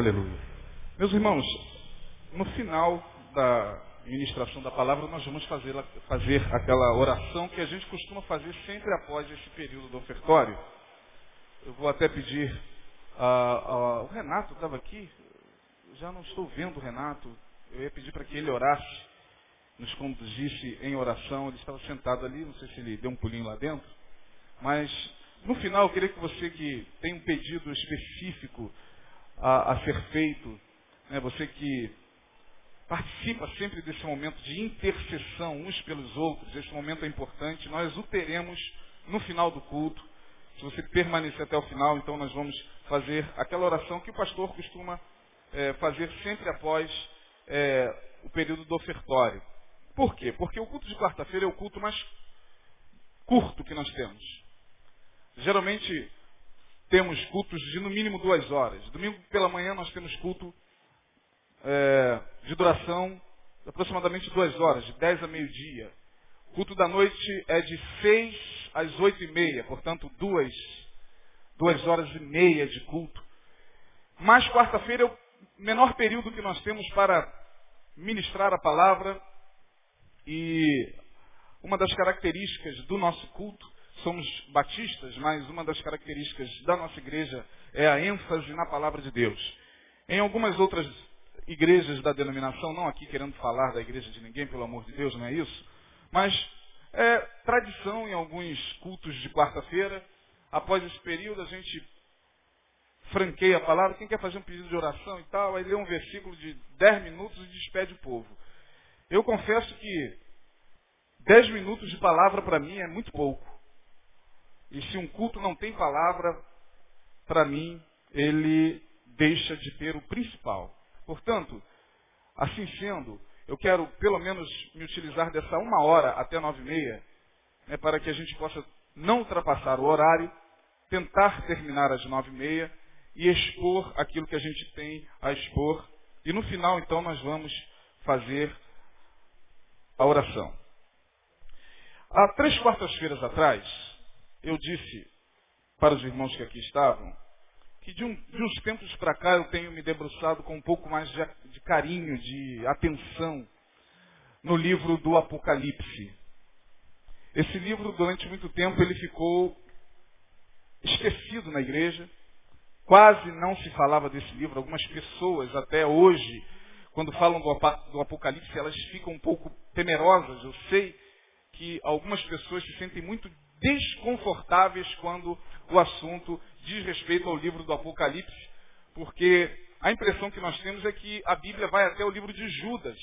Aleluia. Meus irmãos, no final da ministração da palavra, nós vamos fazer, fazer aquela oração que a gente costuma fazer sempre após esse período do ofertório. Eu vou até pedir. Uh, uh, o Renato estava aqui, já não estou vendo o Renato. Eu ia pedir para que ele orasse, nos conduzisse em oração. Ele estava sentado ali, não sei se ele deu um pulinho lá dentro. Mas no final, eu queria que você que tem um pedido específico a, a ser feito, né, você que participa sempre desse momento de intercessão uns pelos outros, esse momento é importante, nós o teremos no final do culto. Se você permanecer até o final, então nós vamos fazer aquela oração que o pastor costuma é, fazer sempre após é, o período do ofertório. Por quê? Porque o culto de quarta-feira é o culto mais curto que nós temos. Geralmente temos cultos de no mínimo duas horas. Domingo pela manhã nós temos culto é, de duração de aproximadamente duas horas, de dez a meio-dia. O culto da noite é de seis às oito e meia, portanto duas, duas horas e meia de culto. Mas quarta-feira é o menor período que nós temos para ministrar a palavra e uma das características do nosso culto somos batistas, mas uma das características da nossa igreja é a ênfase na palavra de Deus. Em algumas outras igrejas da denominação, não aqui querendo falar da igreja de ninguém, pelo amor de Deus, não é isso, mas é tradição em alguns cultos de quarta-feira, após esse período a gente franqueia a palavra, quem quer fazer um pedido de oração e tal, aí lê um versículo de 10 minutos e despede o povo. Eu confesso que 10 minutos de palavra para mim é muito pouco. E se um culto não tem palavra, para mim, ele deixa de ter o principal. Portanto, assim sendo, eu quero pelo menos me utilizar dessa uma hora até nove e meia, né, para que a gente possa não ultrapassar o horário, tentar terminar às nove e meia e expor aquilo que a gente tem a expor. E no final, então, nós vamos fazer a oração. Há três quartas-feiras atrás, eu disse para os irmãos que aqui estavam, que de, um, de uns tempos para cá eu tenho me debruçado com um pouco mais de, de carinho, de atenção no livro do Apocalipse. Esse livro, durante muito tempo, ele ficou esquecido na igreja. Quase não se falava desse livro. Algumas pessoas, até hoje, quando falam do Apocalipse, elas ficam um pouco temerosas. Eu sei que algumas pessoas se sentem muito desconfortáveis quando o assunto diz respeito ao livro do Apocalipse, porque a impressão que nós temos é que a Bíblia vai até o livro de Judas,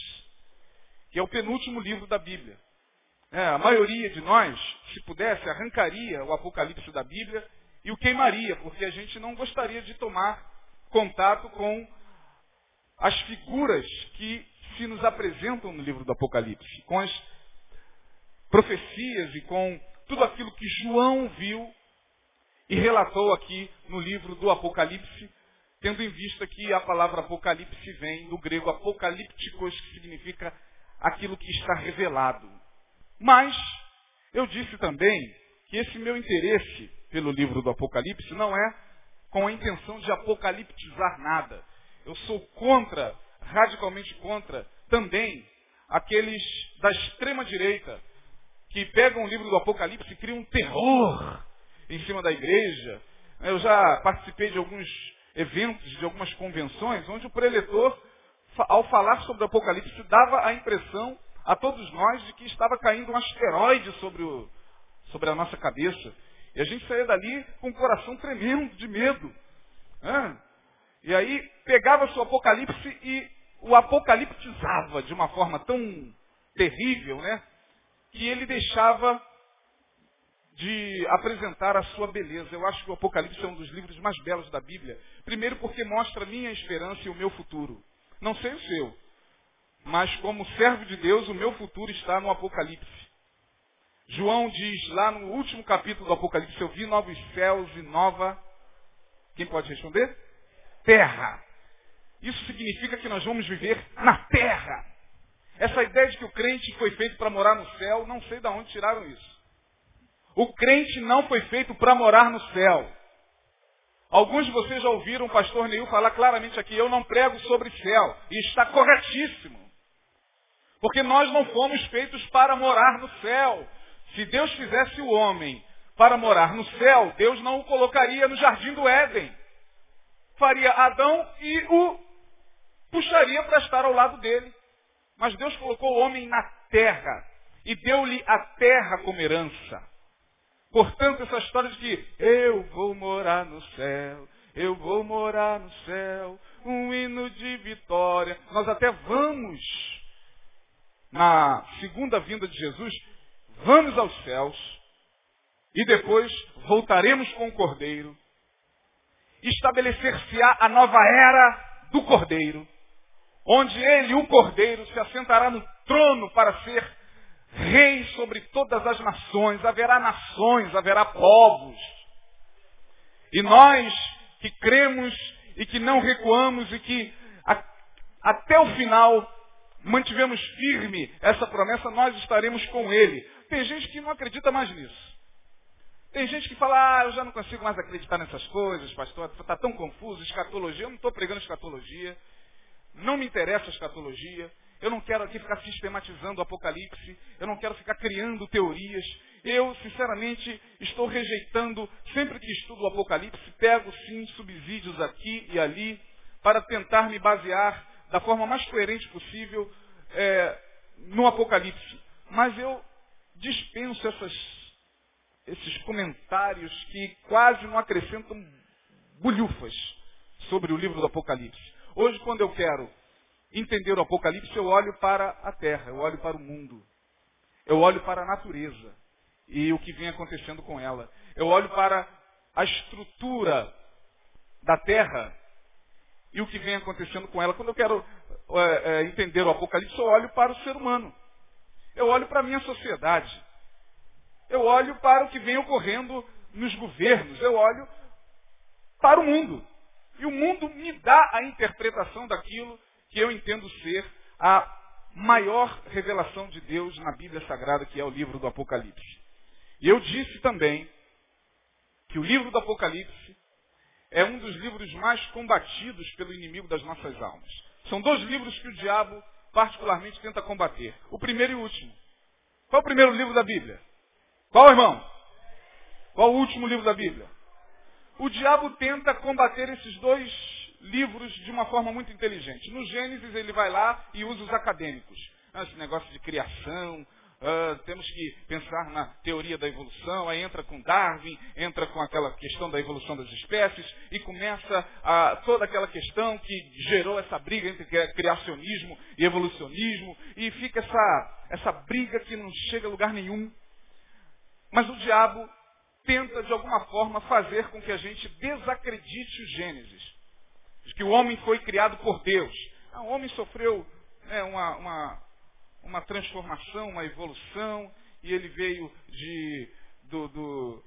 que é o penúltimo livro da Bíblia. É, a maioria de nós, se pudesse, arrancaria o Apocalipse da Bíblia e o queimaria, porque a gente não gostaria de tomar contato com as figuras que se nos apresentam no livro do Apocalipse, com as profecias e com tudo aquilo que João viu e relatou aqui no livro do Apocalipse, tendo em vista que a palavra Apocalipse vem do grego apocalípticos, que significa aquilo que está revelado. Mas eu disse também que esse meu interesse pelo livro do Apocalipse não é com a intenção de apocaliptizar nada. Eu sou contra, radicalmente contra, também aqueles da extrema direita que pegam o livro do Apocalipse e criam um terror em cima da igreja. Eu já participei de alguns eventos, de algumas convenções, onde o preletor, ao falar sobre o Apocalipse, dava a impressão a todos nós de que estava caindo um asteroide sobre, o, sobre a nossa cabeça. E a gente saía dali com o coração tremendo de medo. E aí pegava o Apocalipse e o apocaliptizava de uma forma tão terrível, né? Que ele deixava de apresentar a sua beleza. Eu acho que o Apocalipse é um dos livros mais belos da Bíblia. Primeiro porque mostra a minha esperança e o meu futuro. Não sei o seu, mas como servo de Deus, o meu futuro está no Apocalipse. João diz lá no último capítulo do Apocalipse, eu vi novos céus e nova. Quem pode responder? Terra. Isso significa que nós vamos viver na terra. Essa ideia de que o crente foi feito para morar no céu, não sei de onde tiraram isso. O crente não foi feito para morar no céu. Alguns de vocês já ouviram o pastor Neil falar claramente aqui, eu não prego sobre céu. E está corretíssimo. Porque nós não fomos feitos para morar no céu. Se Deus fizesse o homem para morar no céu, Deus não o colocaria no jardim do Éden. Faria Adão e o puxaria para estar ao lado dele. Mas Deus colocou o homem na terra e deu-lhe a terra como herança. Portanto, essa história de que eu vou morar no céu, eu vou morar no céu, um hino de vitória. Nós até vamos, na segunda vinda de Jesus, vamos aos céus e depois voltaremos com o Cordeiro. Estabelecer-se-á a nova era do Cordeiro, onde ele, o Cordeiro, se assentará no trono para ser rei sobre todas as nações, haverá nações, haverá povos. E nós que cremos e que não recuamos e que a, até o final mantivemos firme essa promessa, nós estaremos com ele. Tem gente que não acredita mais nisso. Tem gente que fala, ah, eu já não consigo mais acreditar nessas coisas, pastor, está tão confuso, escatologia, eu não estou pregando escatologia, não me interessa a escatologia, eu não quero aqui ficar sistematizando o Apocalipse. Eu não quero ficar criando teorias. Eu, sinceramente, estou rejeitando, sempre que estudo o Apocalipse, pego sim subsídios aqui e ali para tentar me basear da forma mais coerente possível é, no Apocalipse. Mas eu dispenso essas, esses comentários que quase não acrescentam bolhufas sobre o livro do Apocalipse. Hoje, quando eu quero entender o Apocalipse, eu olho para a terra, eu olho para o mundo. Eu olho para a natureza e o que vem acontecendo com ela. Eu olho para a estrutura da terra e o que vem acontecendo com ela. Quando eu quero é, é, entender o Apocalipse, eu olho para o ser humano. Eu olho para a minha sociedade. Eu olho para o que vem ocorrendo nos governos. Eu olho para o mundo. E o mundo me dá a interpretação daquilo que eu entendo ser a maior revelação de Deus na Bíblia Sagrada, que é o livro do Apocalipse. E eu disse também que o livro do Apocalipse é um dos livros mais combatidos pelo inimigo das nossas almas. São dois livros que o diabo particularmente tenta combater. O primeiro e o último. Qual é o primeiro livro da Bíblia? Qual, irmão? Qual o último livro da Bíblia? O diabo tenta combater esses dois livros de uma forma muito inteligente. No Gênesis ele vai lá e usa os acadêmicos. Ah, esse negócio de criação, Uh, temos que pensar na teoria da evolução, aí entra com Darwin, entra com aquela questão da evolução das espécies e começa a, toda aquela questão que gerou essa briga entre criacionismo e evolucionismo e fica essa, essa briga que não chega a lugar nenhum. Mas o diabo tenta de alguma forma fazer com que a gente desacredite o Gênesis de que o homem foi criado por Deus. Ah, o homem sofreu né, uma, uma, uma, transformação, uma evolução, e ele veio de, do, do,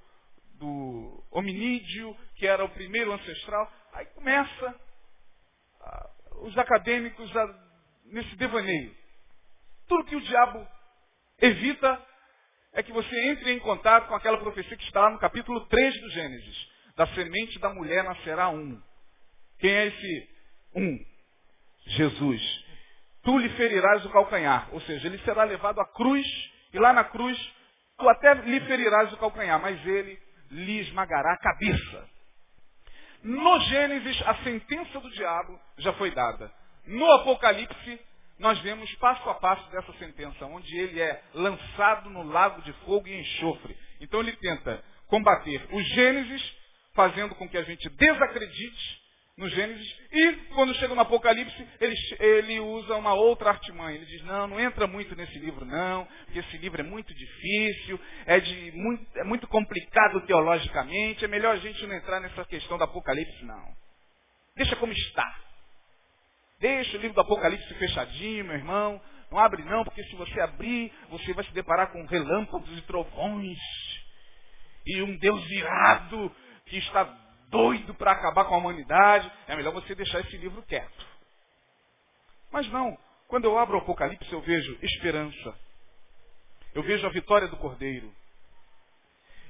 do hominídeo, que era o primeiro ancestral. Aí começa ah, os acadêmicos a, nesse devaneio. Tudo que o diabo evita é que você entre em contato com aquela profecia que está lá no capítulo 3 do Gênesis. Da semente da mulher nascerá um. Quem é esse um? Jesus. Tu lhe ferirás o calcanhar. Ou seja, ele será levado à cruz, e lá na cruz, tu até lhe ferirás o calcanhar, mas ele lhe esmagará a cabeça. No Gênesis, a sentença do diabo já foi dada. No Apocalipse, nós vemos passo a passo dessa sentença, onde ele é lançado no lago de fogo e enxofre. Então ele tenta combater o Gênesis, fazendo com que a gente desacredite no Gênesis, e quando chega no Apocalipse, ele, ele usa uma outra artimanha. Ele diz, não, não entra muito nesse livro, não, porque esse livro é muito difícil, é, de, muito, é muito complicado teologicamente, é melhor a gente não entrar nessa questão do Apocalipse, não. Deixa como está. Deixa o livro do Apocalipse fechadinho, meu irmão. Não abre não, porque se você abrir, você vai se deparar com relâmpagos e trovões. E um Deus irado que está doido para acabar com a humanidade, é melhor você deixar esse livro quieto. Mas não, quando eu abro o Apocalipse eu vejo esperança. Eu vejo a vitória do Cordeiro.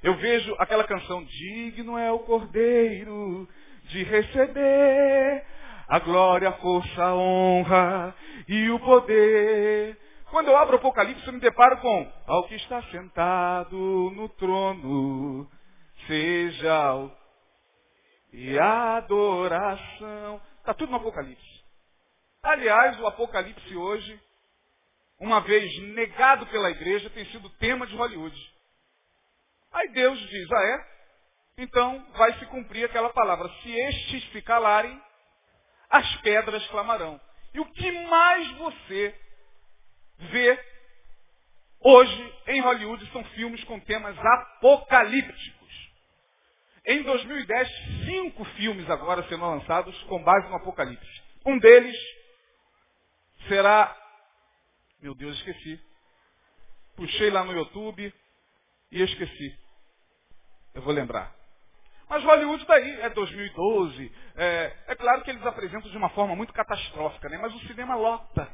Eu vejo aquela canção, digno é o Cordeiro de receber a glória, a força, a honra e o poder. Quando eu abro o Apocalipse, eu me deparo com ao que está sentado no trono, seja o e adoração. Está tudo no Apocalipse. Aliás, o Apocalipse hoje, uma vez negado pela igreja, tem sido tema de Hollywood. Aí Deus diz, ah é? Então vai se cumprir aquela palavra. Se estes se calarem, as pedras clamarão. E o que mais você vê hoje em Hollywood são filmes com temas apocalípticos. Em 2010, cinco filmes agora serão lançados com base no Apocalipse. Um deles será. Meu Deus, esqueci. Puxei lá no YouTube e esqueci. Eu vou lembrar. Mas Hollywood daí é 2012. É, é, claro que eles apresentam de uma forma muito catastrófica, né? mas o cinema lota.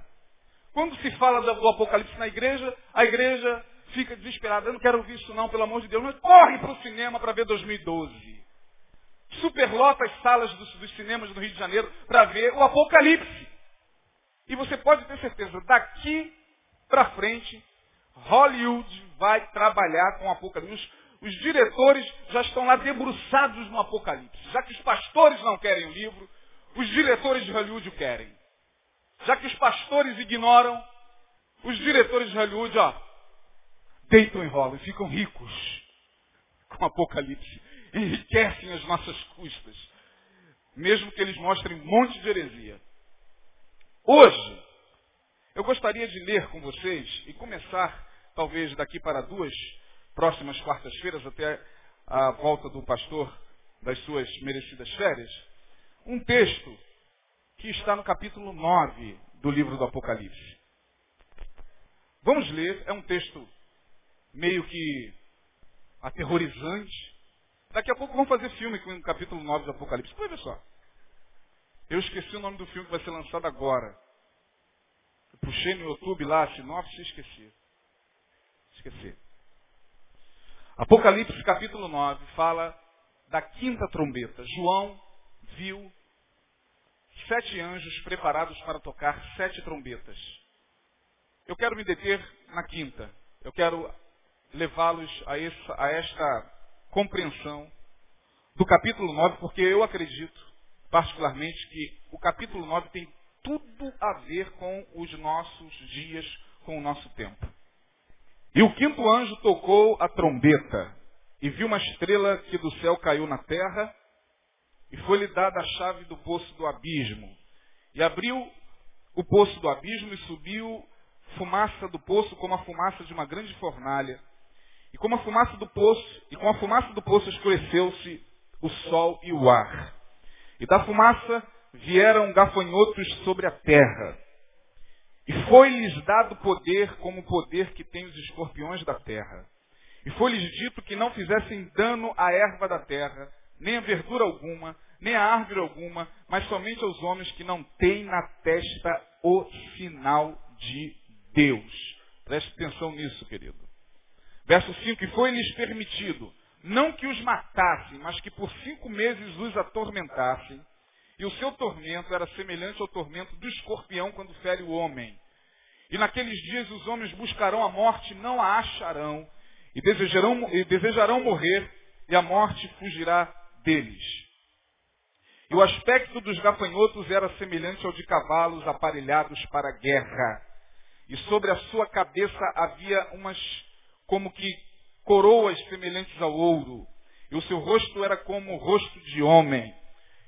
Quando se fala do Apocalipse na igreja, a igreja fica desesperada. Eu não quero ouvir isso não, pelo amor de Deus. Mas corre para o cinema para ver 2012. Superlota as salas dos, dos cinemas do Rio de Janeiro para ver o Apocalipse. E você pode ter certeza, daqui para frente, Hollywood vai trabalhar com Apocalipse. Os, diretores já estão lá debruçados no Apocalipse. Já que os pastores não querem o livro, os diretores de Hollywood o querem. Já que os pastores ignoram, os diretores de Hollywood, ó, deitam e rolam e ficam ricos com o Apocalipse. Enriquecem as nossas custas. Mesmo que eles mostrem um monte de heresia. Hoje, eu gostaria de ler com vocês e começar, talvez daqui para duas próximas quartas-feiras, até a volta do pastor das suas merecidas férias, um texto que está no capítulo 9 do livro do Apocalipse. Vamos ler, é um texto meio que aterrorizante. Daqui a pouco vamos fazer filme com o capítulo 9 do Apocalipse. Pode ver só. Eu esqueci o nome do filme que vai ser lançado agora. Eu puxei no YouTube lá, sinopse e esqueci. Esqueci. Apocalipse capítulo 9 fala da quinta trombeta. João viu sete anjos preparados para tocar sete trombetas. Eu quero me deter na quinta. Eu quero levá-los a, a esta compreensão do capítulo 9, porque eu acredito, particularmente, que o capítulo 9 tem tudo a ver com os nossos dias, com o nosso tempo. E o quinto anjo tocou a trombeta, e viu uma estrela que do céu caiu na terra, e foi-lhe dada a chave do poço do abismo. E abriu o poço do abismo e subiu fumaça do poço como a fumaça de uma grande fornalha. E como a fumaça do poço, e com a fumaça do poço escureceu-se o sol e o ar. E da fumaça vieram gafanhotos sobre a terra. E foi-lhes dado poder como o poder que tem os escorpiões da terra. E foi-lhes dito que não fizessem dano à erva da terra, nem a verdura alguma, nem a árvore alguma, mas somente aos homens que não têm na testa o sinal de Deus. Preste atenção nisso, querido. Verso 5, e foi-lhes permitido, não que os matassem, mas que por cinco meses os atormentassem, e o seu tormento era semelhante ao tormento do escorpião quando fere o homem. E naqueles dias os homens buscarão a morte, não a acharão, e desejarão, e desejarão morrer, e a morte fugirá deles. E o aspecto dos gafanhotos era semelhante ao de cavalos aparelhados para a guerra. E sobre a sua cabeça havia umas como que coroas semelhantes ao ouro. E o seu rosto era como o rosto de homem.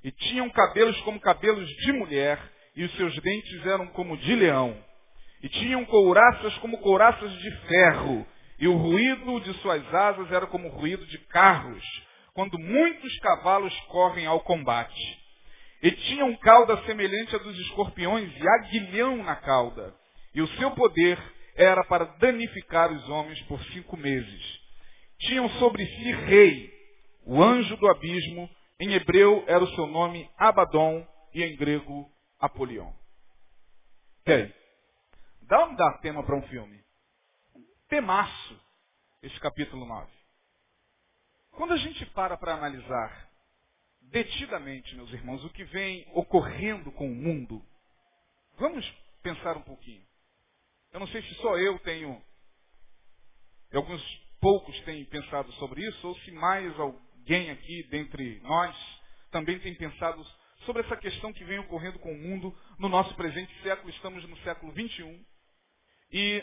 E tinham cabelos como cabelos de mulher, e os seus dentes eram como de leão. E tinham couraças como couraças de ferro, e o ruído de suas asas era como o ruído de carros, quando muitos cavalos correm ao combate. E tinham cauda semelhante à dos escorpiões, e aguilhão na cauda. E o seu poder era para danificar os homens por cinco meses. Tinham sobre si rei, o anjo do abismo, em hebreu era o seu nome Abaddon e em grego Apolion. Ok. Dá um dá tema para um filme. Temaço, esse capítulo 9. Quando a gente para para analisar detidamente, meus irmãos, o que vem ocorrendo com o mundo, vamos pensar um pouquinho. Eu não sei se só eu tenho, alguns poucos têm pensado sobre isso, ou se mais alguém aqui dentre nós também tem pensado sobre essa questão que vem ocorrendo com o mundo no nosso presente século. Estamos no século 21 e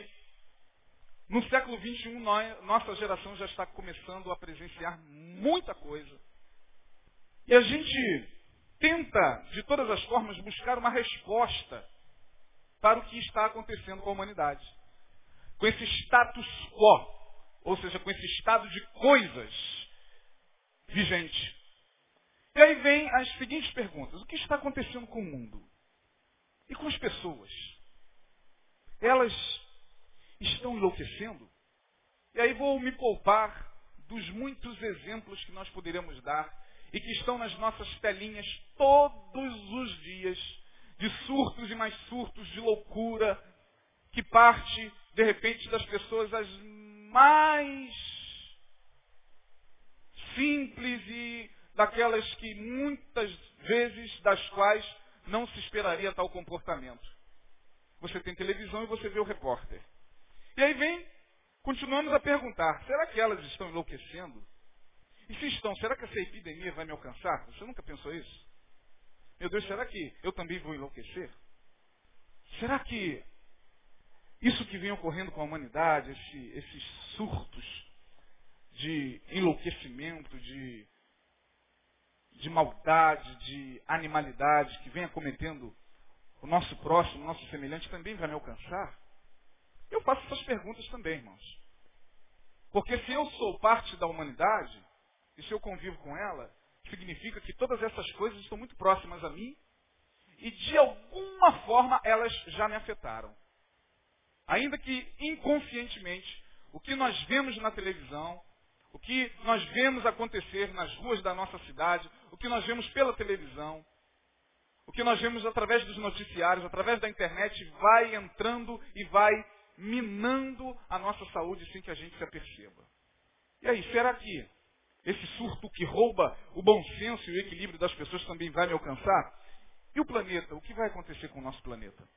no século 21 nós, nossa geração já está começando a presenciar muita coisa. E a gente tenta, de todas as formas, buscar uma resposta para o que está acontecendo com a humanidade. Com esse status quo, ou seja, com esse estado de coisas vigente. E aí vem as seguintes perguntas. O que está acontecendo com o mundo? E com as pessoas? Elas estão enlouquecendo? E aí vou me poupar dos muitos exemplos que nós poderíamos dar e que estão nas nossas telinhas todos os dias de surtos e mais surtos de loucura que parte, de repente, das pessoas as mais simples e daquelas que muitas vezes das quais não se esperaria tal comportamento. Você tem televisão e você vê o repórter. E aí vem, continuamos a perguntar, será que elas estão enlouquecendo? E se estão, será que essa epidemia vai me alcançar? Você nunca pensou isso? Meu Deus, será que eu também vou enlouquecer? Será que isso que vem ocorrendo com a humanidade, esse, esses surtos de enlouquecimento, de, de maldade, de animalidade que vem acometendo o nosso próximo, o nosso semelhante, também vai me alcançar? Eu faço essas perguntas também, irmãos. Porque se eu sou parte da humanidade, e se eu convivo com ela, significa que todas essas coisas estão muito próximas a mim e de alguma forma elas já me afetaram. Ainda que inconscientemente, o que nós vemos na televisão, o que nós vemos acontecer nas ruas da nossa cidade, o que nós vemos pela televisão, o que nós vemos através dos noticiários, através da internet, vai entrando e vai minando a nossa saúde sem que a gente se aperceba. E aí, será que esse surto que rouba o bom senso e o equilíbrio das pessoas também vai me alcançar? E o planeta? O que vai acontecer com o nosso planeta?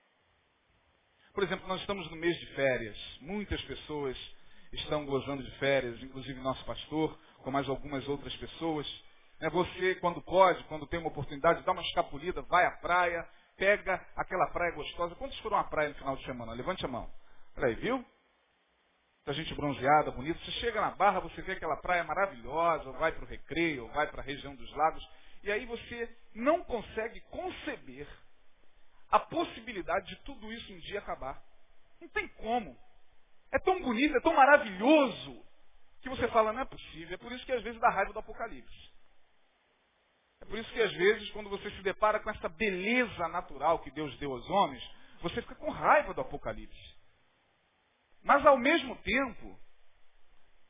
Por exemplo, nós estamos no mês de férias. Muitas pessoas estão gozando de férias, inclusive nosso pastor, com mais algumas outras pessoas. É você, quando pode, quando tem uma oportunidade, dá uma escapulida, vai à praia, pega aquela praia gostosa. Quantos foram à praia no final de semana? Levante a mão. Peraí, viu? da gente bronzeada, bonita. Você chega na Barra, você vê aquela praia maravilhosa, vai para o Recreio, vai para a região dos lagos, e aí você não consegue conceber a possibilidade de tudo isso um dia acabar. Não tem como. É tão bonito, é tão maravilhoso, que você fala, não é possível. É por isso que às vezes dá raiva do Apocalipse. É por isso que às vezes, quando você se depara com essa beleza natural que Deus deu aos homens, você fica com raiva do Apocalipse. Mas ao mesmo tempo,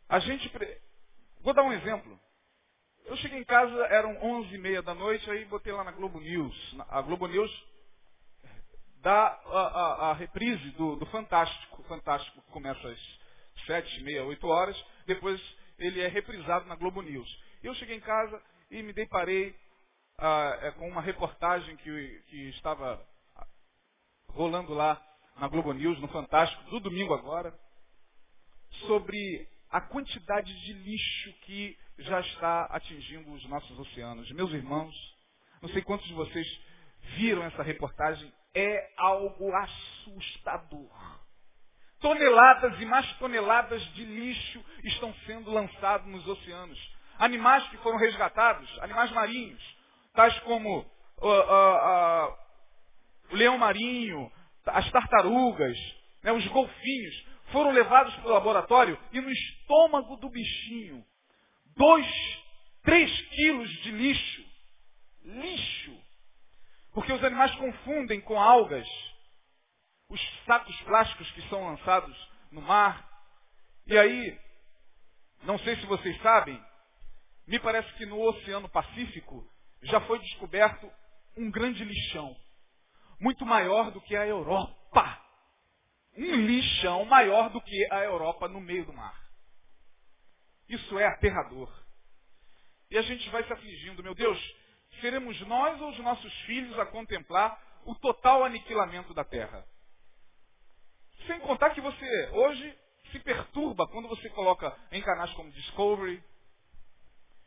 a gente. Vou dar um exemplo. Eu cheguei em casa, eram 11 e meia da noite, aí botei lá na Globo News. A Globo News dá a, a, a reprise do, do, Fantástico. O Fantástico começa às 7, meia, 8 horas. Depois ele é reprisado na Globo News. Eu cheguei em casa e me deparei ah, é, com uma reportagem que, que estava rolando lá na Globo News, no Fantástico, do domingo agora, sobre a quantidade de lixo que já está atingindo os nossos oceanos. Meus irmãos, não sei quantos de vocês viram essa reportagem, é algo assustador. Toneladas e mais toneladas de lixo estão sendo lançados nos oceanos. Animais que foram resgatados, animais marinhos, tais como o leão marinho, as tartarugas, né, os golfinhos, foram levados para o laboratório e no estômago do bichinho, dois, três quilos de lixo. Lixo. Porque os animais confundem com algas os sacos plásticos que são lançados no mar. E aí, não sei se vocês sabem, me parece que no Oceano Pacífico já foi descoberto um grande lixão muito maior do que a Europa. Um lixão maior do que a Europa no meio do mar. Isso é aterrador. E a gente vai se afligindo, meu Deus, seremos nós ou os nossos filhos a contemplar o total aniquilamento da Terra. Sem contar que você hoje se perturba quando você coloca em canais como Discovery,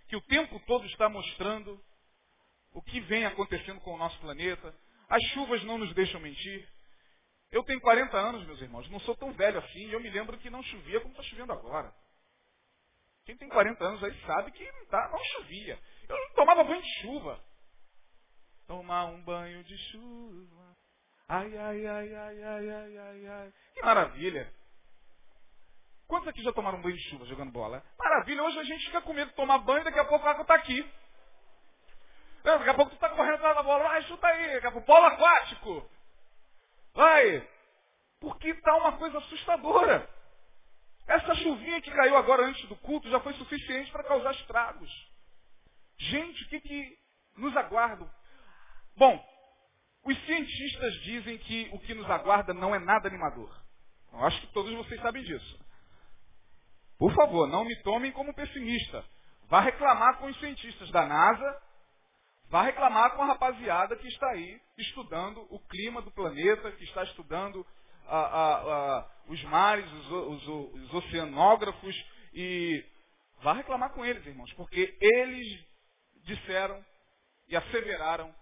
que o tempo todo está mostrando o que vem acontecendo com o nosso planeta. As chuvas não nos deixam mentir. Eu tenho 40 anos, meus irmãos, não sou tão velho assim, e eu me lembro que não chovia como está chovendo agora. Quem tem 40 anos aí sabe que não, tá, não chovia. Eu tomava banho de chuva. Tomar um banho de chuva. Ai, ai, ai, ai, ai, ai, ai, ai. Que maravilha. Quantos aqui já tomaram banho de chuva jogando bola? Maravilha, hoje a gente fica com medo de tomar banho, daqui a pouco a água está aqui. Daqui a pouco tu está correndo atrás da bola, vai, chuta aí, daqui a pouco, polo aquático. Vai. Porque está uma coisa assustadora. Essa chuvinha que caiu agora antes do culto já foi suficiente para causar estragos. Gente, o que, que nos aguarda? Bom, os cientistas dizem que o que nos aguarda não é nada animador. Eu acho que todos vocês sabem disso. Por favor, não me tomem como pessimista. Vá reclamar com os cientistas da NASA, vá reclamar com a rapaziada que está aí estudando o clima do planeta, que está estudando a, a, a, os mares, os, os, os oceanógrafos, e vá reclamar com eles, irmãos, porque eles disseram e asseveraram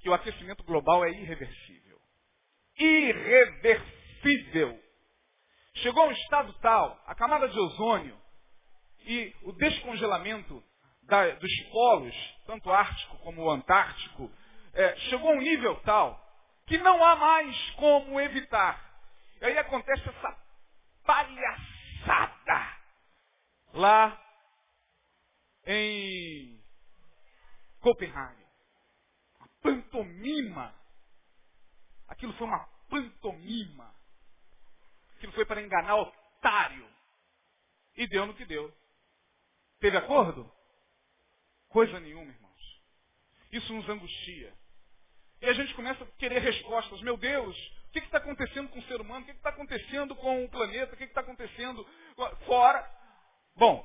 que o aquecimento global é irreversível. Irreversível. Chegou a um estado tal, a camada de ozônio e o descongelamento da, dos polos, tanto ártico como o antártico, é, chegou a um nível tal que não há mais como evitar. E aí acontece essa palhaçada lá em Copenhague. Uma pantomima. Aquilo foi uma pantomima. Aquilo foi para enganar otário. E deu no que deu. Teve acordo? Coisa nenhuma, irmãos. Isso nos angustia. E a gente começa a querer respostas. Meu Deus, o que está acontecendo com o ser humano? O que está acontecendo com o planeta? O que está acontecendo fora? Bom,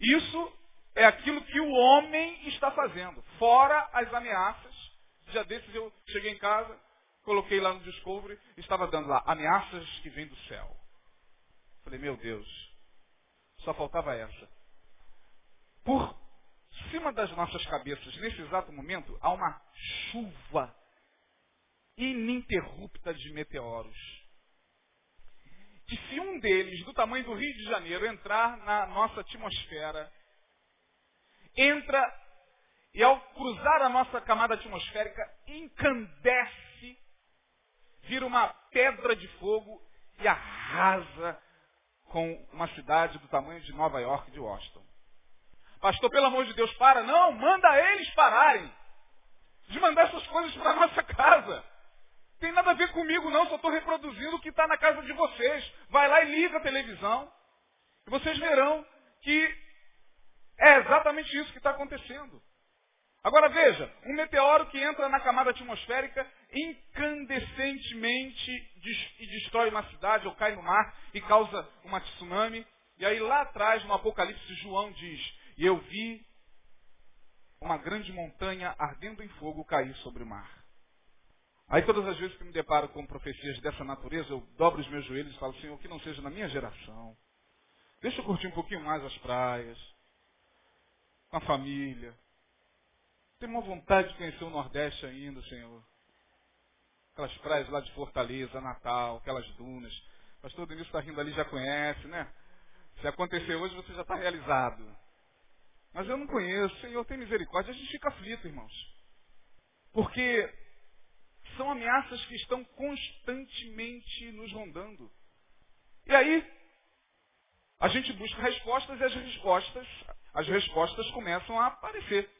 isso é aquilo que o homem está fazendo. Fora as ameaças. Já desses eu cheguei em casa, Coloquei lá no Discovery, estava dando lá ameaças que vêm do céu. Falei, meu Deus, só faltava essa. Por cima das nossas cabeças, nesse exato momento, há uma chuva ininterrupta de meteoros. Que se um deles, do tamanho do Rio de Janeiro, entrar na nossa atmosfera, entra e ao cruzar a nossa camada atmosférica, encandece vira uma pedra de fogo e arrasa com uma cidade do tamanho de Nova York, de Washington. Pastor, pelo amor de Deus, para. Não, manda eles pararem. De mandar essas coisas para nossa casa. Tem nada a ver comigo, não. Só estou reproduzindo o que está na casa de vocês. Vai lá e liga a televisão. E vocês verão que é exatamente isso que está acontecendo. Agora veja, um meteoro que entra na camada atmosférica incandescentemente e destrói uma cidade ou cai no mar e causa uma tsunami. E aí lá atrás, no Apocalipse, João diz, e eu vi uma grande montanha ardendo em fogo cair sobre o mar. Aí todas as vezes que me deparo com profecias dessa natureza, eu dobro os meus joelhos e falo, Senhor, que não seja na minha geração. Deixa eu curtir um pouquinho mais as praias, com a família, tenho uma vontade de conhecer o Nordeste ainda, Senhor. Aquelas praias lá de Fortaleza, Natal, aquelas dunas. O pastor Denilson está rindo ali, já conhece, né? Se acontecer hoje, você já está realizado. Mas eu não conheço. Senhor, tem misericórdia. A gente fica aflito, irmãos. Porque são ameaças que estão constantemente nos rondando. E aí, a gente busca respostas e as respostas, as respostas começam a aparecer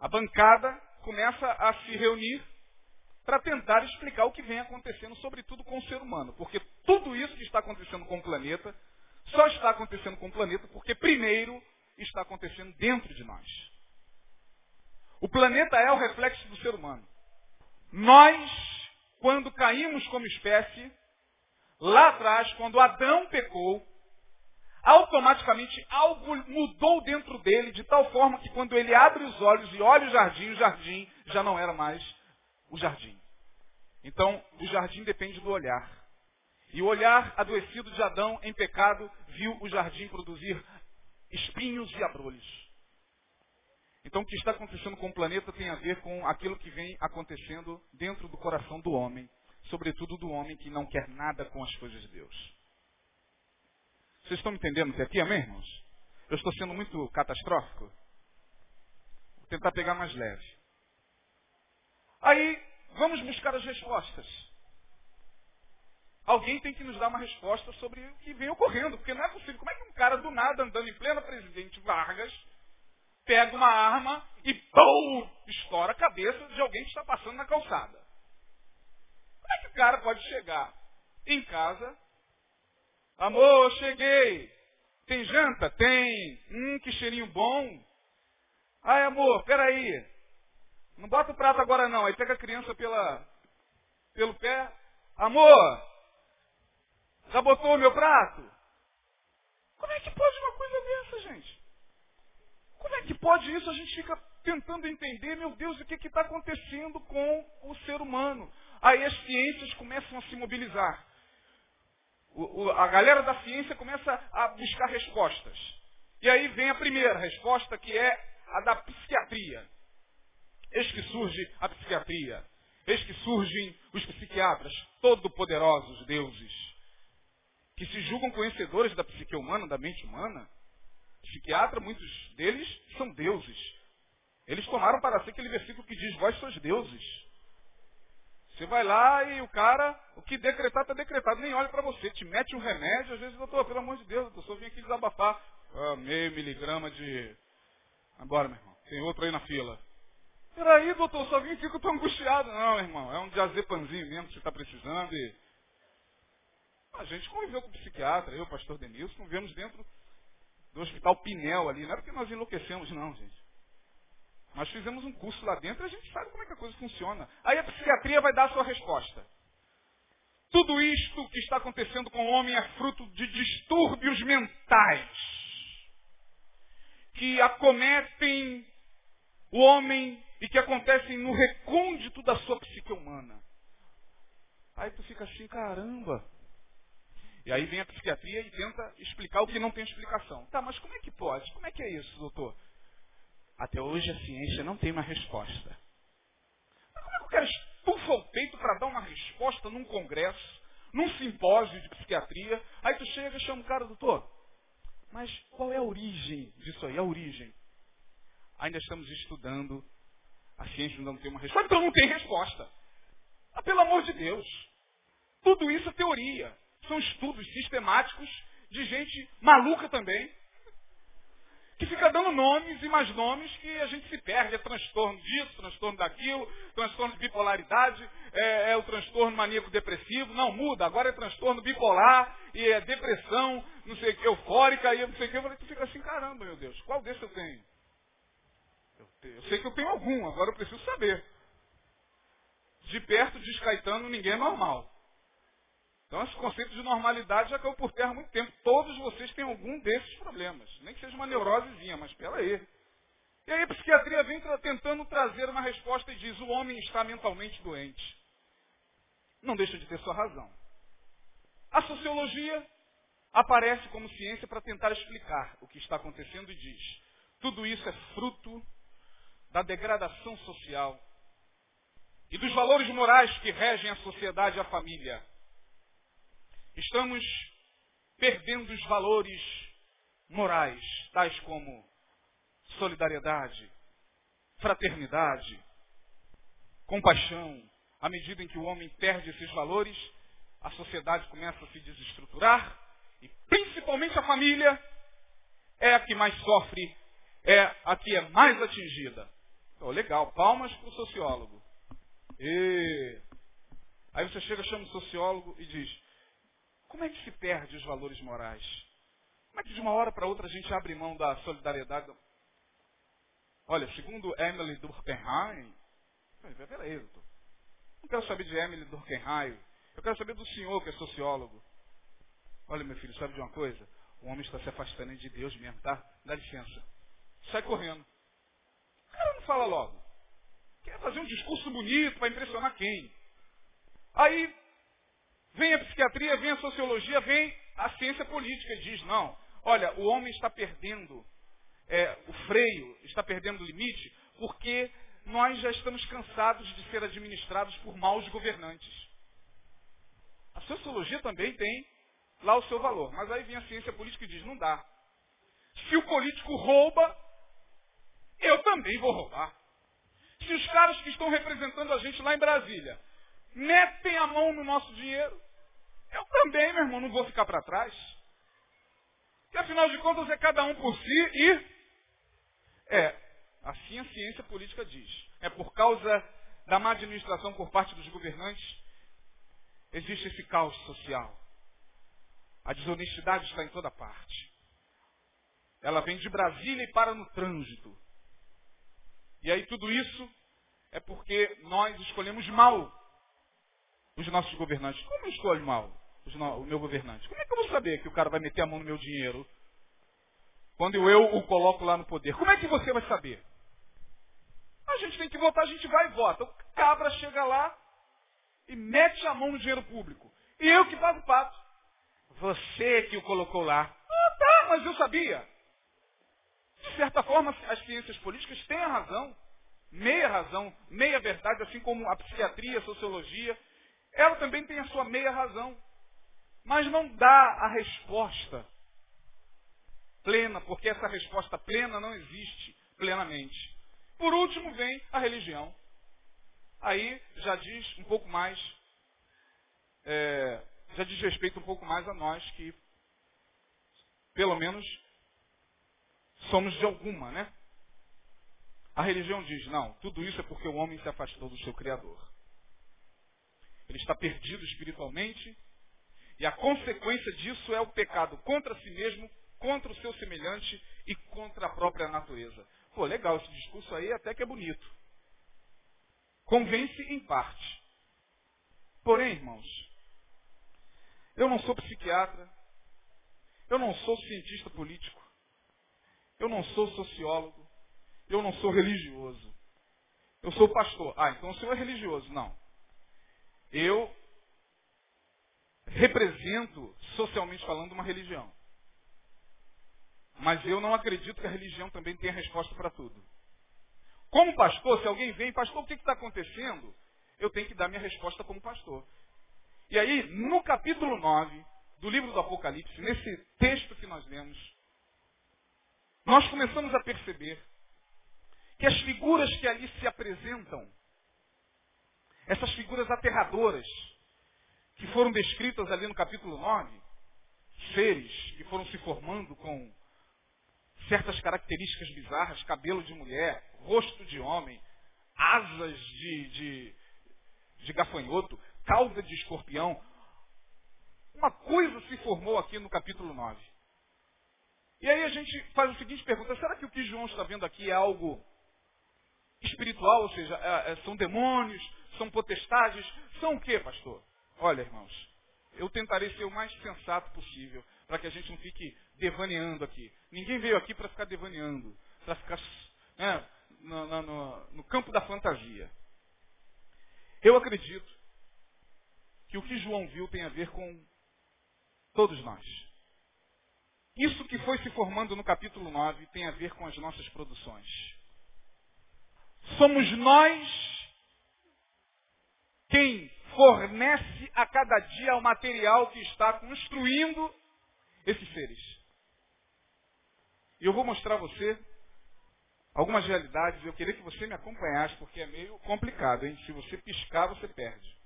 a bancada começa a se reunir para tentar explicar o que vem acontecendo, sobretudo com o ser humano. Porque tudo isso que está acontecendo com o planeta só está acontecendo com o planeta porque primeiro está acontecendo dentro de nós. O planeta é o reflexo do ser humano. Nós, quando caímos como espécie, lá atrás, quando Adão pecou, automaticamente algo mudou dentro dele de tal forma que quando ele abre os olhos e olha o jardim, o jardim já não era mais o jardim. Então, o jardim depende do olhar. E o olhar adoecido de Adão em pecado viu o jardim produzir espinhos e abrolhos. Então, o que está acontecendo com o planeta tem a ver com aquilo que vem acontecendo dentro do coração do homem, sobretudo do homem que não quer nada com as coisas de Deus. Vocês estão me entendendo até aqui, amém, irmãos? Eu estou sendo muito catastrófico? Vou tentar pegar mais leve. Aí, vamos buscar as respostas. Alguém tem que nos dar uma resposta sobre o que vem ocorrendo, porque não é possível. Como é que um cara do nada, andando em plena presidente Vargas, pega uma arma e pum, estoura a cabeça de alguém que está passando na calçada? Como é que o cara pode chegar em casa Amor, cheguei. Tem janta? Tem. Hum, que cheirinho bom. Ai, amor, peraí. Não bota o prato agora não. Aí pega a criança pela, pelo pé. Amor, já botou o meu prato? Como é que pode uma coisa dessa, gente? Como é que pode isso? A gente fica tentando entender, meu Deus, o que está acontecendo com o ser humano. Aí as ciências começam a se mobilizar. O, o, a galera da ciência começa a buscar respostas. E aí vem a primeira resposta, que é a da psiquiatria. Eis que surge a psiquiatria. Eis que surgem os psiquiatras, todo-poderosos deuses, que se julgam conhecedores da psique humana, da mente humana. Psiquiatra, muitos deles são deuses. Eles tomaram para si aquele versículo que diz, vós sois deuses. Você vai lá e o cara, o que decretar está decretado, nem olha para você, te mete um remédio, às vezes, doutor, pelo amor de Deus, doutor, só vim aqui desabafar. Ah, meio miligrama de. Agora, meu irmão, tem outro aí na fila. Peraí, doutor, só vim aqui que eu estou angustiado. Não, irmão, é um diazepanzinho mesmo que você está precisando. E... A gente conviveu com o psiquiatra, eu, o pastor Denilson, convivemos dentro do hospital Pinel ali. Não é porque nós enlouquecemos, não, gente. Nós fizemos um curso lá dentro e a gente sabe como é que a coisa funciona. Aí a psiquiatria vai dar a sua resposta. Tudo isto que está acontecendo com o homem é fruto de distúrbios mentais que acometem o homem e que acontecem no recôndito da sua psique humana. Aí tu fica assim, caramba. E aí vem a psiquiatria e tenta explicar o que não tem explicação. Tá, mas como é que pode? Como é que é isso, doutor? Até hoje a ciência não tem uma resposta. Mas como é que o cara estufa o peito para dar uma resposta num congresso, num simpósio de psiquiatria? Aí tu chega e chama o cara, doutor, mas qual é a origem disso aí? A origem. Ainda estamos estudando, a ciência não tem uma resposta, então não tem resposta. Ah, pelo amor de Deus. Tudo isso é teoria. São estudos sistemáticos de gente maluca também, que fica dando nomes e mais nomes que a gente se perde. É transtorno disso, transtorno daquilo, transtorno de bipolaridade, é, é o transtorno maníaco-depressivo. Não, muda, agora é transtorno bipolar e é depressão, não sei o que, eufórica e não sei o que. Eu falei, tu fica assim, caramba, meu Deus, qual desses eu tenho? Eu, eu sei que eu tenho algum, agora eu preciso saber. De perto, diz Caetano, ninguém é normal. Então esse conceito de normalidade já caiu por terra há muito tempo. Todos vocês têm algum desses problemas. Nem que seja uma neurosezinha, mas pela aí. E aí a psiquiatria vem tentando trazer uma resposta e diz, o homem está mentalmente doente. Não deixa de ter sua razão. A sociologia aparece como ciência para tentar explicar o que está acontecendo e diz, tudo isso é fruto da degradação social e dos valores morais que regem a sociedade e a família. Estamos perdendo os valores morais, tais como solidariedade, fraternidade, compaixão. À medida em que o homem perde esses valores, a sociedade começa a se desestruturar e principalmente a família é a que mais sofre, é a que é mais atingida. Legal, palmas para o sociólogo. E... Aí você chega, chama o sociólogo e diz, como é que se perde os valores morais? Como é que de uma hora para outra a gente abre mão da solidariedade? Olha, segundo Emily Durkheim, peraí, doutor. Não quero saber de Emily Durkheim. Eu quero saber do senhor que é sociólogo. Olha, meu filho, sabe de uma coisa? O homem está se afastando de Deus mesmo, tá? Dá licença. Sai correndo. O cara não fala logo. Quer fazer um discurso bonito para impressionar quem? Aí vem a psiquiatria, vem a sociologia, vem a ciência política e diz, não, olha, o homem está perdendo é, o freio, está perdendo o limite, porque nós já estamos cansados de ser administrados por maus governantes. A sociologia também tem lá o seu valor, mas aí vem a ciência política e diz, não dá. Se o político rouba, eu também vou roubar. Se os caras que estão representando a gente lá em Brasília metem a mão no nosso dinheiro, eu também, meu irmão, não vou ficar para trás. Porque afinal de contas é cada um por si e é, assim a ciência política diz. É por causa da má administração por parte dos governantes, existe esse caos social. A desonestidade está em toda parte. Ela vem de Brasília e para no trânsito. E aí tudo isso é porque nós escolhemos mal os nossos governantes. Como eu escolho mal o meu governante? Como é que eu vou saber que o cara vai meter a mão no meu dinheiro quando eu o coloco lá no poder? Como é que você vai saber? A gente tem que votar, a gente vai e vota. O cabra chega lá e mete a mão no dinheiro público. E eu que pago o pato. Você que o colocou lá. Ah, tá, mas eu sabia. De certa forma, as ciências políticas têm a razão. Meia razão, meia verdade, assim como a psiquiatria, a sociologia. Ela também tem a sua meia razão. Mas não dá a resposta plena, porque essa resposta plena não existe plenamente. Por último vem a religião. Aí já diz um pouco mais, é, já diz respeito um pouco mais a nós que, pelo menos, somos de alguma, né? A religião diz, não, tudo isso é porque o homem se afastou do seu Criador. Ele está perdido espiritualmente, e a consequência disso é o pecado contra si mesmo, contra o seu semelhante e contra a própria natureza. Pô, legal, esse discurso aí até que é bonito. Convence em parte. Porém, irmãos, eu não sou psiquiatra, eu não sou cientista político, eu não sou sociólogo, eu não sou religioso. Eu sou pastor. Ah, então o senhor é religioso. Não. Eu represento, socialmente falando, uma religião. Mas eu não acredito que a religião também tenha resposta para tudo. Como pastor, se alguém vem, pastor, o que está acontecendo? Eu tenho que dar minha resposta como pastor. E aí, no capítulo 9 do livro do Apocalipse, nesse texto que nós lemos, nós começamos a perceber que as figuras que ali se apresentam, essas figuras aterradoras, que foram descritas ali no capítulo 9, seres que foram se formando com certas características bizarras, cabelo de mulher, rosto de homem, asas de, de, de gafanhoto, cauda de escorpião. Uma coisa se formou aqui no capítulo 9. E aí a gente faz a seguinte pergunta, será que o que João está vendo aqui é algo espiritual, ou seja, é, é, são demônios, são potestades, são o que, pastor? Olha, irmãos, eu tentarei ser o mais sensato possível para que a gente não fique devaneando aqui. Ninguém veio aqui para ficar devaneando, para ficar né, no, no, no campo da fantasia. Eu acredito que o que João viu tem a ver com todos nós. Isso que foi se formando no capítulo 9 tem a ver com as nossas produções. Somos nós quem fornece a cada dia o material que está construindo esses seres. E eu vou mostrar a você algumas realidades. Eu queria que você me acompanhasse, porque é meio complicado, hein? Se você piscar, você perde.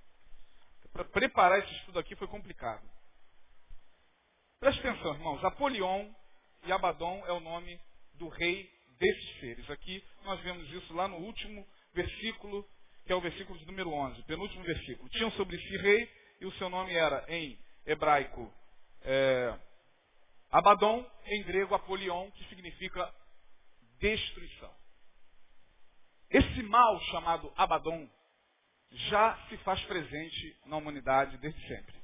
Para preparar esse estudo aqui foi complicado. Preste atenção, irmãos. Apolion e Abaddon é o nome do rei desses seres. Aqui nós vemos isso lá no último versículo, que é o versículo de número 11, penúltimo versículo. Tinham sobre si rei e o seu nome era, em hebraico, é, Abaddon, em grego, Apolion, que significa destruição. Esse mal chamado Abaddon já se faz presente na humanidade desde sempre.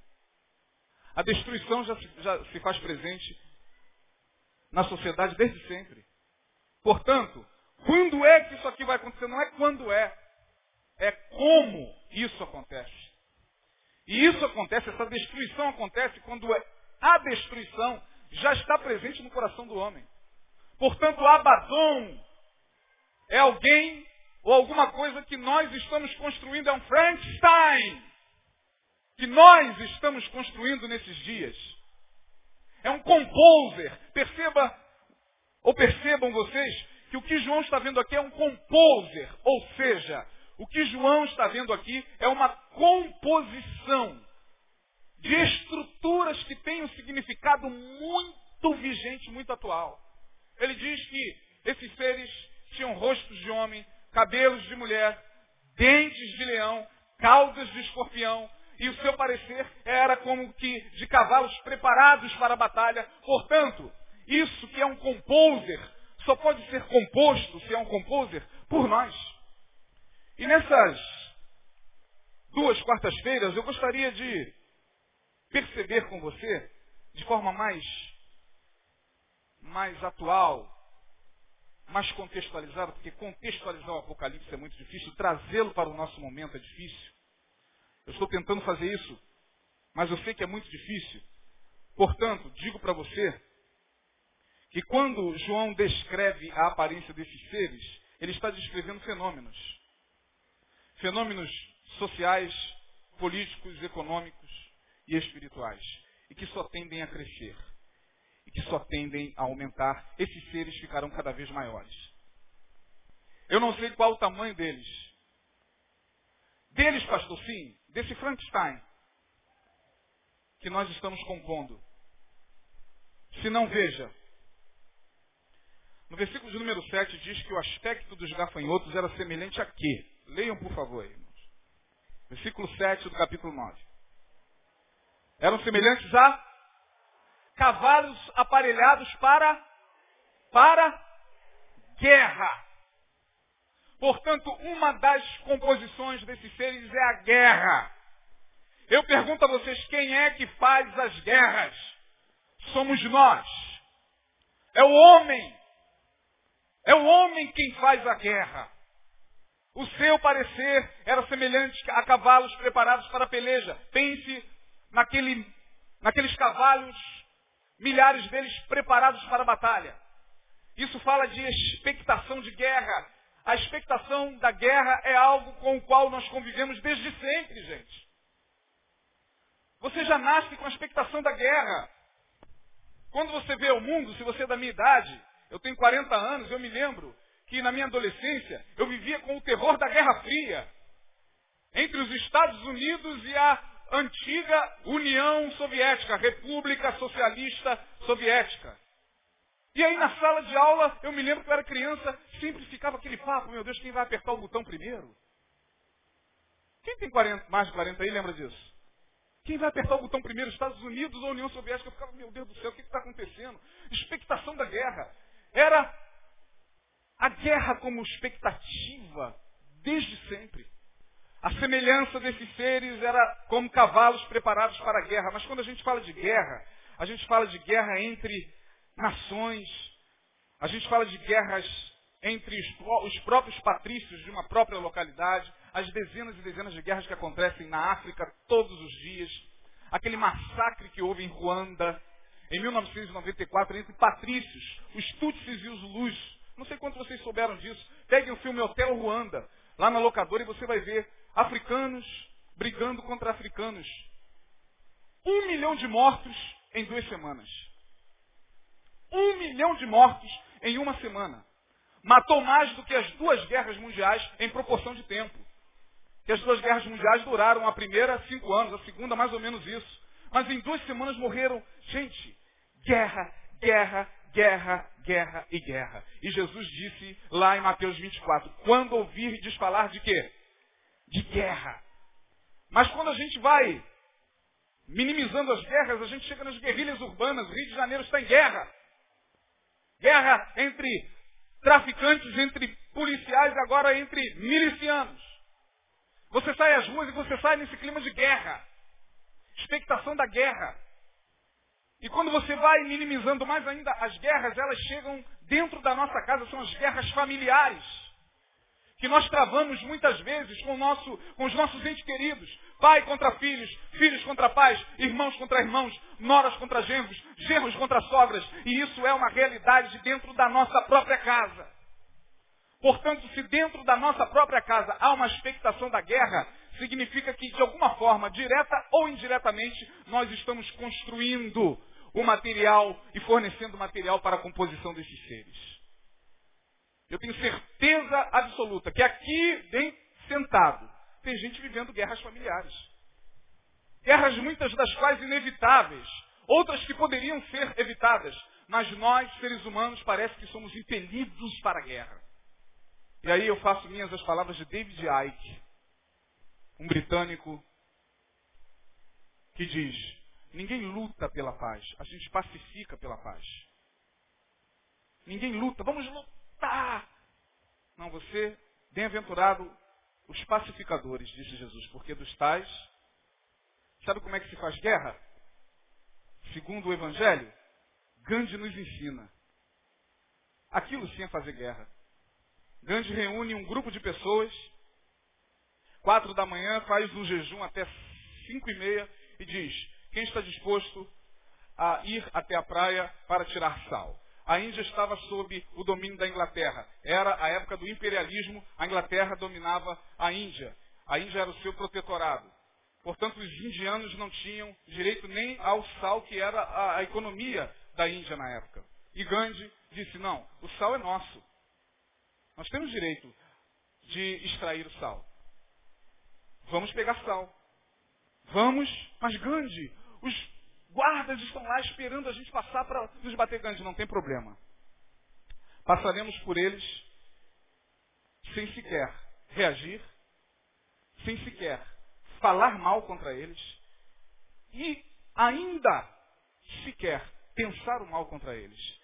A destruição já se, já se faz presente na sociedade desde sempre. Portanto, quando é que isso aqui vai acontecer? Não é quando é, é como isso acontece. E isso acontece, essa destruição acontece quando é, a destruição já está presente no coração do homem. Portanto, Abaddon é alguém ou alguma coisa que nós estamos construindo, é um Frankenstein que nós estamos construindo nesses dias. É um composer. Perceba, ou percebam vocês, que o que João está vendo aqui é um composer. Ou seja, o que João está vendo aqui é uma composição de estruturas que têm um significado muito vigente, muito atual. Ele diz que esses seres tinham rostos de homem, cabelos de mulher, dentes de leão, caudas de escorpião, e o seu parecer era como que de cavalos preparados para a batalha. Portanto, isso que é um composer, só pode ser composto, se é um composer, por nós. E nessas duas quartas-feiras eu gostaria de perceber com você, de forma mais, mais atual, mais contextualizada, porque contextualizar o Apocalipse é muito difícil, trazê-lo para o nosso momento é difícil. Eu estou tentando fazer isso, mas eu sei que é muito difícil. Portanto, digo para você que quando João descreve a aparência desses seres, ele está descrevendo fenômenos. Fenômenos sociais, políticos, econômicos e espirituais. E que só tendem a crescer. E que só tendem a aumentar. Esses seres ficarão cada vez maiores. Eu não sei qual o tamanho deles. Deles, pastor, sim desse Frankenstein que nós estamos compondo. Se não, veja. No versículo de número 7 diz que o aspecto dos gafanhotos era semelhante a quê? Leiam, por favor, irmãos. Versículo 7 do capítulo 9. Eram semelhantes a cavalos aparelhados para para guerra. Portanto, uma das composições desses seres é a guerra. Eu pergunto a vocês, quem é que faz as guerras? Somos nós. É o homem. É o homem quem faz a guerra. O seu parecer era semelhante a cavalos preparados para a peleja. Pense naquele, naqueles cavalos, milhares deles preparados para a batalha. Isso fala de expectação de guerra, a expectação da guerra é algo com o qual nós convivemos desde sempre, gente. Você já nasce com a expectação da guerra. Quando você vê o mundo, se você é da minha idade, eu tenho 40 anos, eu me lembro que na minha adolescência eu vivia com o terror da Guerra Fria entre os Estados Unidos e a antiga União Soviética, República Socialista Soviética. E aí na sala de aula, eu me lembro que eu era criança, sempre ficava aquele papo, meu Deus, quem vai apertar o botão primeiro? Quem tem 40, mais de 40 aí lembra disso? Quem vai apertar o botão primeiro, Estados Unidos ou União Soviética? Eu ficava, meu Deus do céu, o que está acontecendo? Expectação da guerra. Era a guerra como expectativa desde sempre. A semelhança desses seres era como cavalos preparados para a guerra. Mas quando a gente fala de guerra, a gente fala de guerra entre nações. A gente fala de guerras entre os próprios patrícios de uma própria localidade, as dezenas e dezenas de guerras que acontecem na África todos os dias, aquele massacre que houve em Ruanda, em 1994, entre patrícios, os Tutsis e os Zulus. Não sei quantos vocês souberam disso. Peguem o filme Hotel Ruanda, lá na locadora, e você vai ver africanos brigando contra africanos. Um milhão de mortos em duas semanas. Um milhão de mortos em uma semana. Matou mais do que as duas guerras mundiais em proporção de tempo. Que as duas guerras mundiais duraram a primeira cinco anos, a segunda mais ou menos isso. Mas em duas semanas morreram, gente, guerra, guerra, guerra, guerra e guerra. E Jesus disse lá em Mateus 24, quando ouvirdes falar de quê? De guerra. Mas quando a gente vai minimizando as guerras, a gente chega nas guerrilhas urbanas, Rio de Janeiro está em guerra. Guerra entre traficantes, entre policiais, agora entre milicianos. Você sai às ruas e você sai nesse clima de guerra. Expectação da guerra. E quando você vai minimizando mais ainda, as guerras, elas chegam dentro da nossa casa, são as guerras familiares. Que nós travamos muitas vezes com, nosso, com os nossos entes queridos. Pai contra filhos, filhos contra pais, irmãos contra irmãos, noras contra genros, genros contra sogras. E isso é uma realidade dentro da nossa própria casa. Portanto, se dentro da nossa própria casa há uma expectação da guerra, significa que, de alguma forma, direta ou indiretamente, nós estamos construindo o material e fornecendo material para a composição desses seres. Eu tenho certeza absoluta que aqui, bem sentado, tem gente vivendo guerras familiares. Guerras muitas das quais inevitáveis, outras que poderiam ser evitadas, mas nós, seres humanos, parece que somos impelidos para a guerra. E aí eu faço minhas as palavras de David Icke, um britânico que diz: ninguém luta pela paz, a gente pacifica pela paz. Ninguém luta, vamos lutar. Não, você, bem-aventurado os pacificadores, disse Jesus, porque dos tais, sabe como é que se faz guerra? Segundo o Evangelho, Gandhi nos ensina. Aquilo sim é fazer guerra. Gandhi reúne um grupo de pessoas Quatro da manhã, faz um jejum até cinco e meia e diz, quem está disposto a ir até a praia para tirar sal? A Índia estava sob o domínio da Inglaterra. Era a época do imperialismo, a Inglaterra dominava a Índia. A Índia era o seu protetorado. Portanto, os indianos não tinham direito nem ao sal, que era a, a economia da Índia na época. E Gandhi disse, não, o sal é nosso. Nós temos direito de extrair o sal. Vamos pegar sal. Vamos, mas Gandhi, os guardas estão lá esperando a gente passar para nos bater Gandhi, não tem problema. Passaremos por eles sem sequer reagir, sem sequer falar mal contra eles e ainda sequer pensar o mal contra eles.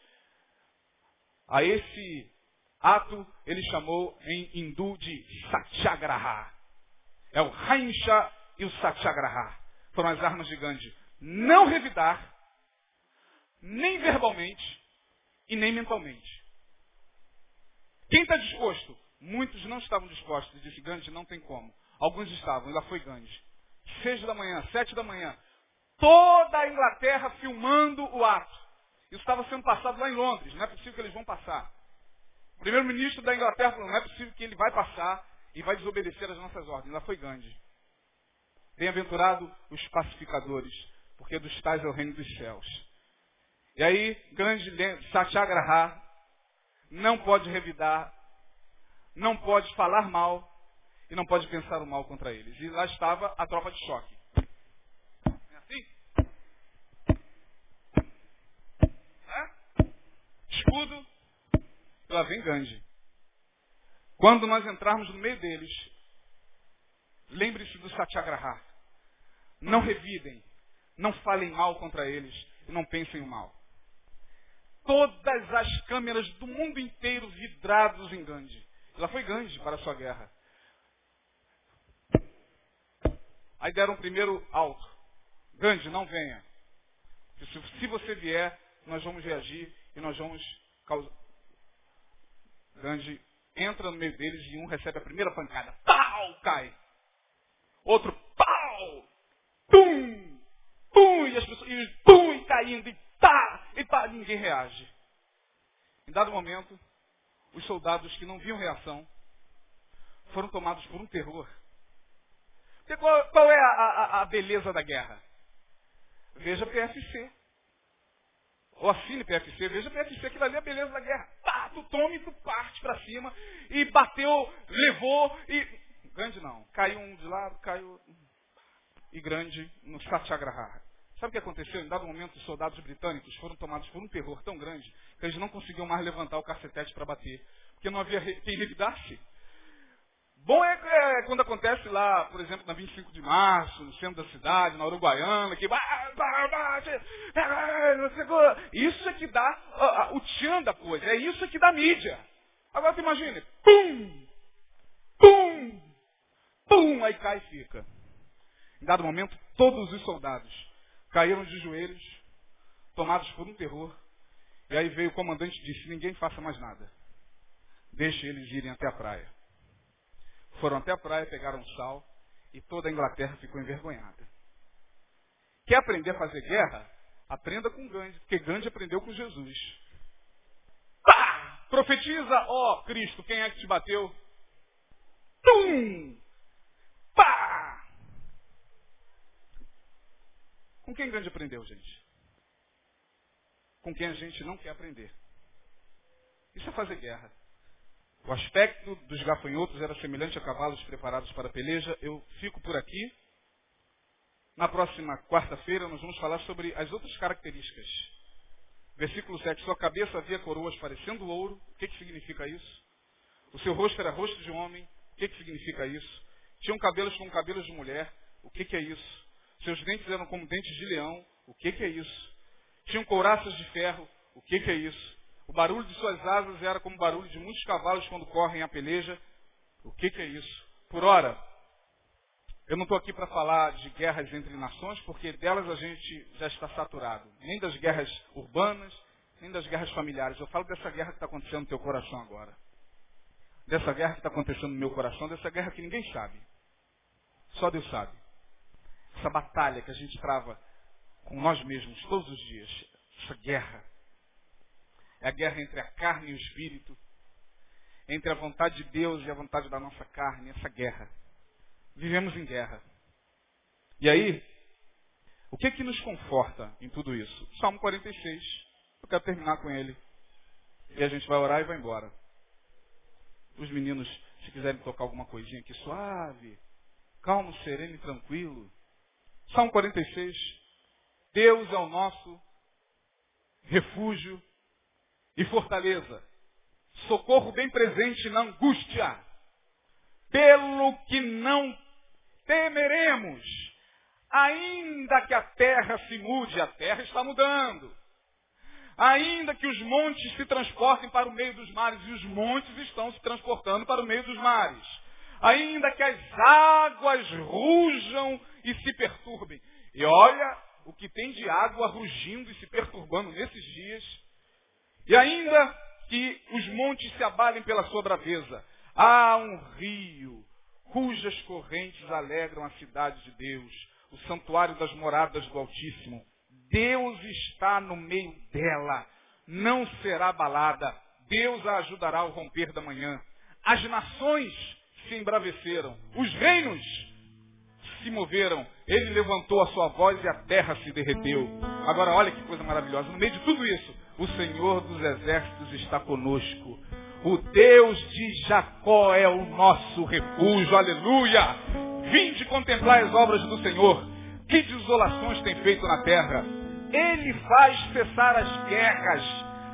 A esse ato ele chamou em hindu de satyagraha. É o Hainsha e o Satyagraha. Foram as armas de Gandhi. Não revidar, nem verbalmente e nem mentalmente. Quem está disposto? Muitos não estavam dispostos. Disse Gandhi, não tem como. Alguns estavam, e lá foi Gandhi. Seis da manhã, sete da manhã. Toda a Inglaterra filmando o ato. Isso estava sendo passado lá em Londres. Não é possível que eles vão passar. O primeiro-ministro da Inglaterra falou, não é possível que ele vai passar e vai desobedecer às nossas ordens. Lá foi Gandhi. Bem-aventurado os pacificadores, porque dos tais é o reino dos céus. E aí, Gandhi, Satyagraha, não pode revidar, não pode falar mal e não pode pensar o mal contra eles. E lá estava a tropa de choque. É assim? É? Escudo, lá vem Gandhi. Quando nós entrarmos no meio deles, lembre-se do Satyagraha. Não revidem, não falem mal contra eles e não pensem o mal. Todas as câmeras do mundo inteiro vidrados em Gandhi. Lá foi Gandhi para a sua guerra. Aí deram um primeiro alto. Gandhi, não venha. Se você vier, nós vamos reagir e nós vamos causar. Gandhi entra no meio deles e um recebe a primeira pancada. Pau! Cai. Outro, pau! Pum! Pum! E as pessoas, e pum! E caindo, e tá! E pá! Ninguém reage. Em dado momento, os soldados que não viam reação foram tomados por um terror. Qual, qual, é a, a, a beleza da guerra? Veja PFC. Ou assine PFC, veja PFC, aquilo ali é a beleza da guerra. Pá, tu toma e tu parte para cima. E bateu, levou e. Grande não. Caiu um de lado, caiu. E grande no Satyagraha. Sabe o que aconteceu? Em dado momento, os soldados britânicos foram tomados por um terror tão grande que eles não conseguiam mais levantar o cacetete para bater. Porque não havia quem revidasse. Bom é, é, quando acontece lá, por exemplo, na 25 de março, no centro da cidade, na Uruguaiana, que isso é que dá o tchan da coisa, é isso que dá mídia. Agora você imagine, pum, pum, pum, aí cai e fica. Em dado momento, todos os soldados caíram de joelhos, tomados por um terror. E aí veio o comandante e disse, ninguém faça mais nada. Deixe eles irem até a praia. Foram até a praia, pegaram sal e toda a Inglaterra ficou envergonhada. Quer aprender a fazer guerra? Aprenda com Gandhi, porque Gandhi aprendeu com Jesus. Profetiza, ó Cristo, quem é que te bateu? Tum! Pá! Com quem Gandhi aprendeu, gente? Com quem a gente não quer aprender. Isso é fazer guerra. O aspecto dos gafanhotos era semelhante a cavalos preparados para a peleja. Eu fico por aqui. Na próxima quarta-feira nós vamos falar sobre as outras características. Versículo 7. Sua cabeça havia coroas parecendo ouro. O que, que significa isso? O seu rosto era rosto de homem. O que, que significa isso? Tinham cabelos como cabelos de mulher. O que, que é isso? Seus dentes eram como dentes de leão. O que, que é isso? Tinham couraças de ferro. O que, que é isso? O barulho de suas asas era como o barulho de muitos cavalos quando correm a peleja. O que, que é isso? Por ora, eu não estou aqui para falar de guerras entre nações, porque delas a gente já está saturado. Nem das guerras urbanas, nem das guerras familiares. Eu falo dessa guerra que está acontecendo no teu coração agora. Dessa guerra que está acontecendo no meu coração, dessa guerra que ninguém sabe. Só Deus sabe. Essa batalha que a gente trava com nós mesmos todos os dias. Essa guerra. É a guerra entre a carne e o espírito. Entre a vontade de Deus e a vontade da nossa carne. Essa guerra vivemos em guerra. E aí, o que é que nos conforta em tudo isso? Salmo 46. Eu quero terminar com ele. E a gente vai orar e vai embora. Os meninos, se quiserem tocar alguma coisinha aqui suave, calmo, sereno e tranquilo. Salmo 46. Deus é o nosso refúgio e fortaleza. Socorro bem presente na angústia. Pelo que não temeremos, ainda que a terra se mude, a terra está mudando. Ainda que os montes se transportem para o meio dos mares, e os montes estão se transportando para o meio dos mares. Ainda que as águas rujam e se perturbem. E olha o que tem de água rugindo e se perturbando nesses dias. E ainda que os montes se abalem pela sua braveza. Há um rio cujas correntes alegram a cidade de Deus, o santuário das moradas do Altíssimo. Deus está no meio dela, não será abalada. Deus a ajudará ao romper da manhã. As nações se embraveceram, os reinos se moveram, ele levantou a sua voz e a terra se derreteu. Agora olha que coisa maravilhosa, no meio de tudo isso, o Senhor dos exércitos está conosco. O Deus de Jacó é o nosso refúgio. Aleluia! Vinde contemplar as obras do Senhor. Que desolações tem feito na terra. Ele faz cessar as guerras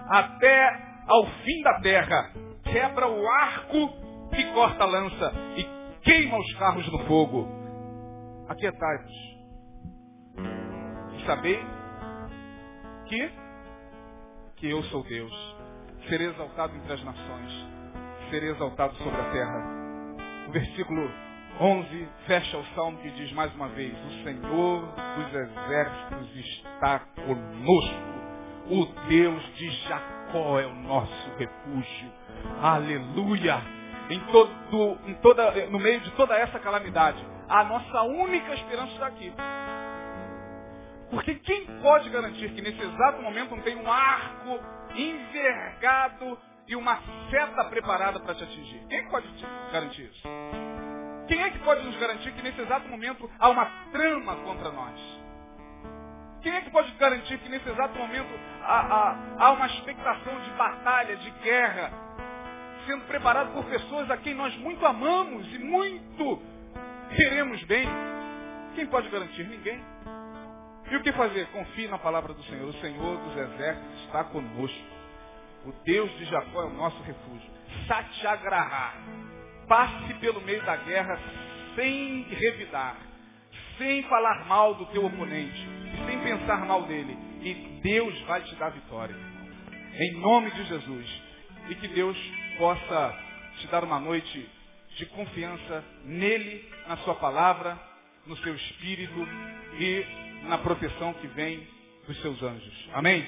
até ao fim da terra. Quebra o arco e corta a lança e queima os carros no fogo. Aquietai-vos. E sabei que, que eu sou Deus serei exaltado entre as nações, serei exaltado sobre a terra. O versículo 11 fecha o salmo que diz mais uma vez: O Senhor dos exércitos está conosco. O Deus de Jacó é o nosso refúgio. Aleluia! Em todo, em toda, no meio de toda essa calamidade, a nossa única esperança está aqui. Porque quem pode garantir que nesse exato momento não tem um arco envergado e uma seta preparada para te atingir. Quem pode te garantir isso? Quem é que pode nos garantir que nesse exato momento há uma trama contra nós? Quem é que pode garantir que nesse exato momento há, há, há uma expectação de batalha, de guerra, sendo preparado por pessoas a quem nós muito amamos e muito queremos bem? Quem pode garantir? Ninguém. E o que fazer? Confie na palavra do Senhor. O Senhor dos exércitos está conosco. O Deus de Jacó é o nosso refúgio. Satyagraha. Passe pelo meio da guerra sem revidar, sem falar mal do teu oponente, sem pensar mal dele. E Deus vai te dar vitória. Em nome de Jesus. E que Deus possa te dar uma noite de confiança nele, na sua palavra, no seu espírito e na proteção que vem dos seus anjos. Amém?